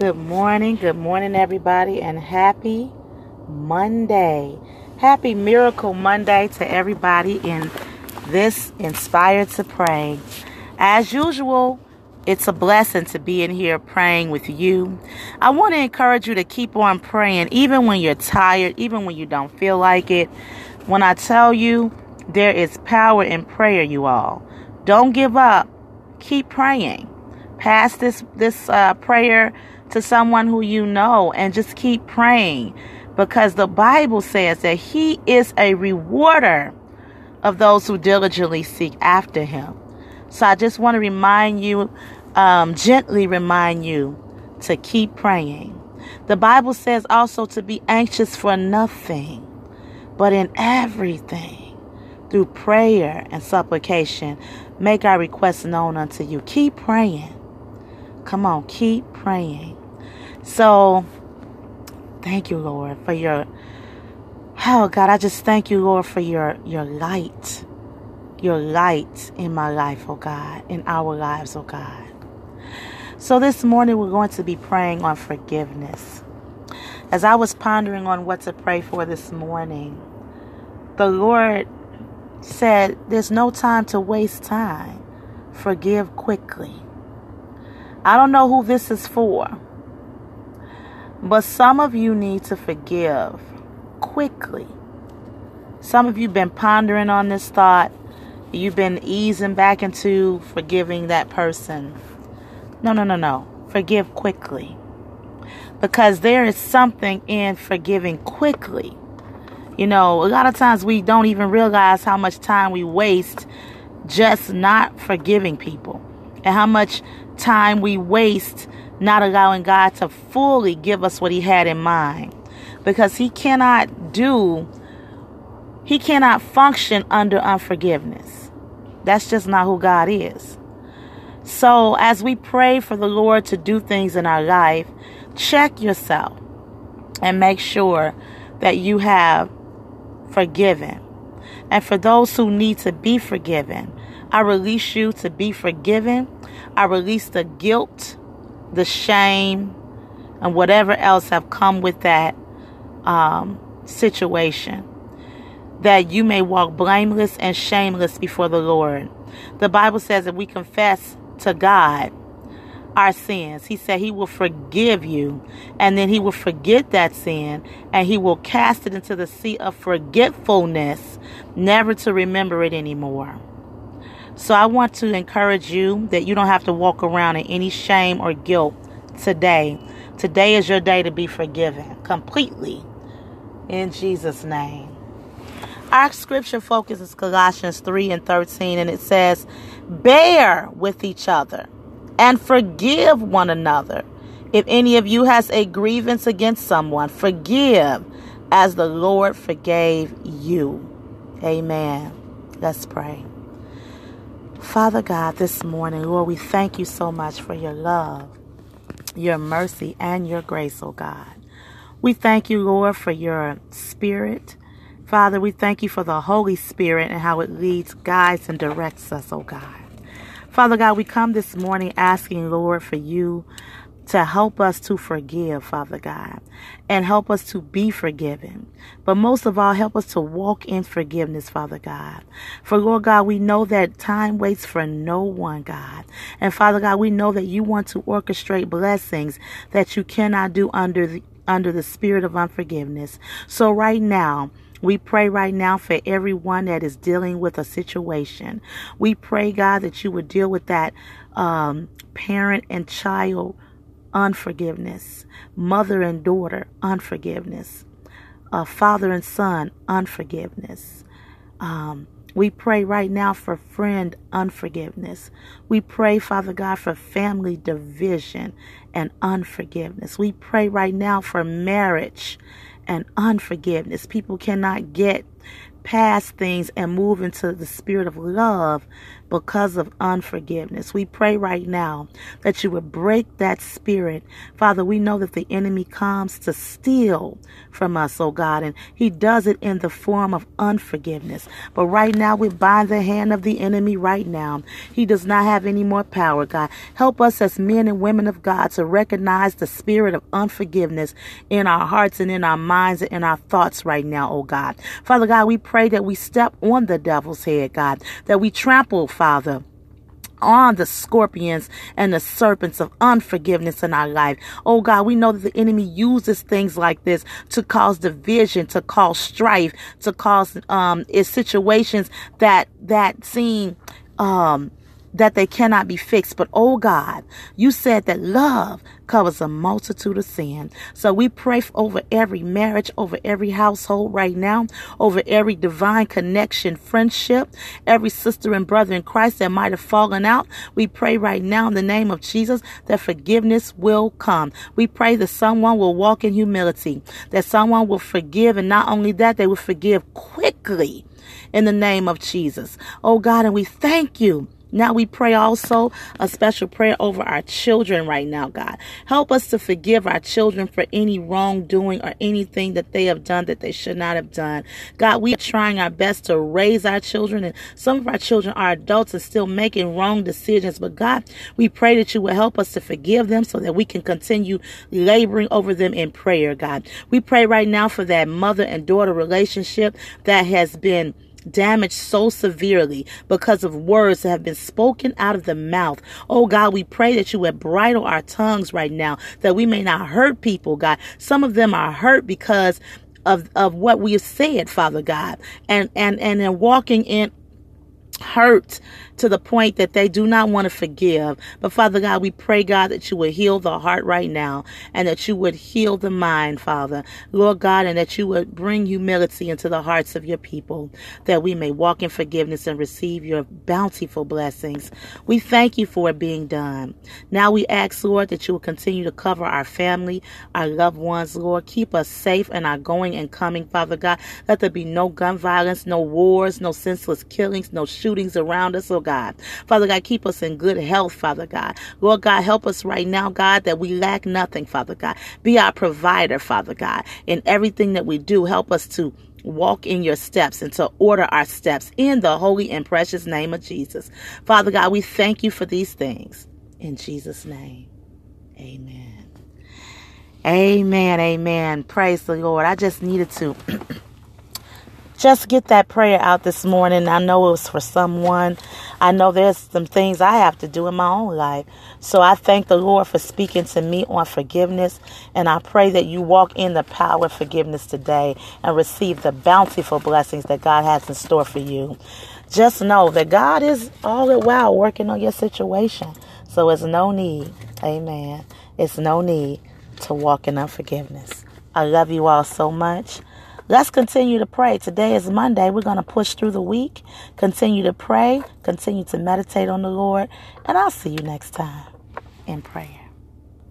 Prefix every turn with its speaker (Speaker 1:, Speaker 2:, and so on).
Speaker 1: Good morning, good morning, everybody, and happy Monday. Happy Miracle Monday to everybody in this Inspired to Pray. As usual, it's a blessing to be in here praying with you. I want to encourage you to keep on praying, even when you're tired, even when you don't feel like it. When I tell you there is power in prayer, you all, don't give up. Keep praying. Pass this this uh, prayer to someone who you know and just keep praying because the Bible says that He is a rewarder of those who diligently seek after Him. So I just want to remind you, um, gently remind you to keep praying. The Bible says also to be anxious for nothing, but in everything, through prayer and supplication, make our requests known unto you. Keep praying. Come on, keep praying. So, thank you, Lord, for your. Oh God, I just thank you, Lord, for your your light, your light in my life, oh God, in our lives, oh God. So this morning we're going to be praying on forgiveness. As I was pondering on what to pray for this morning, the Lord said, "There's no time to waste time. Forgive quickly." I don't know who this is for. But some of you need to forgive quickly. Some of you have been pondering on this thought. You've been easing back into forgiving that person. No, no, no, no. Forgive quickly. Because there is something in forgiving quickly. You know, a lot of times we don't even realize how much time we waste just not forgiving people and how much time we waste not allowing God to fully give us what He had in mind. Because He cannot do, He cannot function under unforgiveness. That's just not who God is. So, as we pray for the Lord to do things in our life, check yourself and make sure that you have forgiven. And for those who need to be forgiven, I release you to be forgiven. I release the guilt the shame, and whatever else have come with that um, situation. That you may walk blameless and shameless before the Lord. The Bible says that we confess to God our sins. He said he will forgive you and then he will forget that sin and he will cast it into the sea of forgetfulness, never to remember it anymore. So I want to encourage you that you don't have to walk around in any shame or guilt today. Today is your day to be forgiven completely in Jesus' name. Our scripture focuses Colossians 3 and 13, and it says, Bear with each other and forgive one another. If any of you has a grievance against someone, forgive as the Lord forgave you. Amen. Let's pray. Father God, this morning, Lord, we thank you so much for your love, your mercy, and your grace, oh God. We thank you, Lord, for your spirit. Father, we thank you for the Holy Spirit and how it leads, guides, and directs us, oh God. Father God, we come this morning asking, Lord, for you to help us to forgive, Father God, and help us to be forgiven. But most of all, help us to walk in forgiveness, Father God. For Lord God, we know that time waits for no one, God. And Father God, we know that you want to orchestrate blessings that you cannot do under the under the spirit of unforgiveness. So right now, we pray right now for everyone that is dealing with a situation. We pray, God, that you would deal with that um, parent and child unforgiveness, mother and daughter, unforgiveness, uh, father and son, unforgiveness. Um, we pray right now for friend unforgiveness. We pray, Father God, for family division and unforgiveness. We pray right now for marriage and unforgiveness. People cannot get past things and move into the spirit of love because of unforgiveness. We pray right now that you would break that spirit. Father, we know that the enemy comes to steal from us, oh God, and he does it in the form of unforgiveness. But right now, we bind the hand of the enemy right now. He does not have any more power, God. Help us as men and women of God to recognize the spirit of unforgiveness in our hearts and in our minds and in our thoughts right now, oh God. Father God, we pray that we step on the devil's head, God, that we trample, Father on the scorpions and the serpents of unforgiveness in our life. Oh God, we know that the enemy uses things like this to cause division, to cause strife, to cause um situations that that seem um that they cannot be fixed. But oh God, you said that love covers a multitude of sin. So we pray over every marriage, over every household right now, over every divine connection, friendship, every sister and brother in Christ that might have fallen out. We pray right now in the name of Jesus that forgiveness will come. We pray that someone will walk in humility, that someone will forgive, and not only that, they will forgive quickly in the name of Jesus. Oh God, and we thank you now we pray also a special prayer over our children right now, God. Help us to forgive our children for any wrongdoing or anything that they have done that they should not have done. God, we are trying our best to raise our children, and some of our children are adults and still making wrong decisions. But God, we pray that you will help us to forgive them so that we can continue laboring over them in prayer, God. We pray right now for that mother and daughter relationship that has been damaged so severely because of words that have been spoken out of the mouth. Oh God, we pray that you would bridle our tongues right now, that we may not hurt people, God. Some of them are hurt because of, of what we have said, Father God, and, and, and in walking in hurt to the point that they do not want to forgive. But Father God, we pray, God, that you would heal the heart right now and that you would heal the mind, Father. Lord God, and that you would bring humility into the hearts of your people that we may walk in forgiveness and receive your bountiful blessings. We thank you for it being done. Now we ask, Lord, that you will continue to cover our family, our loved ones, Lord. Keep us safe in our going and coming, Father God. Let there be no gun violence, no wars, no senseless killings, no shootings around us, oh God. Father God, keep us in good health, Father God. Lord God, help us right now, God, that we lack nothing, Father God. Be our provider, Father God. In everything that we do, help us to walk in your steps and to order our steps in the holy and precious name of Jesus. Father God, we thank you for these things. In Jesus' name, amen. Amen. Amen. Praise the Lord. I just needed to. just get that prayer out this morning. I know it was for someone. I know there's some things I have to do in my own life. So I thank the Lord for speaking to me on forgiveness. And I pray that you walk in the power of forgiveness today and receive the bountiful blessings that God has in store for you. Just know that God is all the while working on your situation. So it's no need, amen. It's no need to walk in unforgiveness. I love you all so much. Let's continue to pray. Today is Monday. We're going to push through the week, continue to pray, continue to meditate on the Lord, and I'll see you next time in prayer.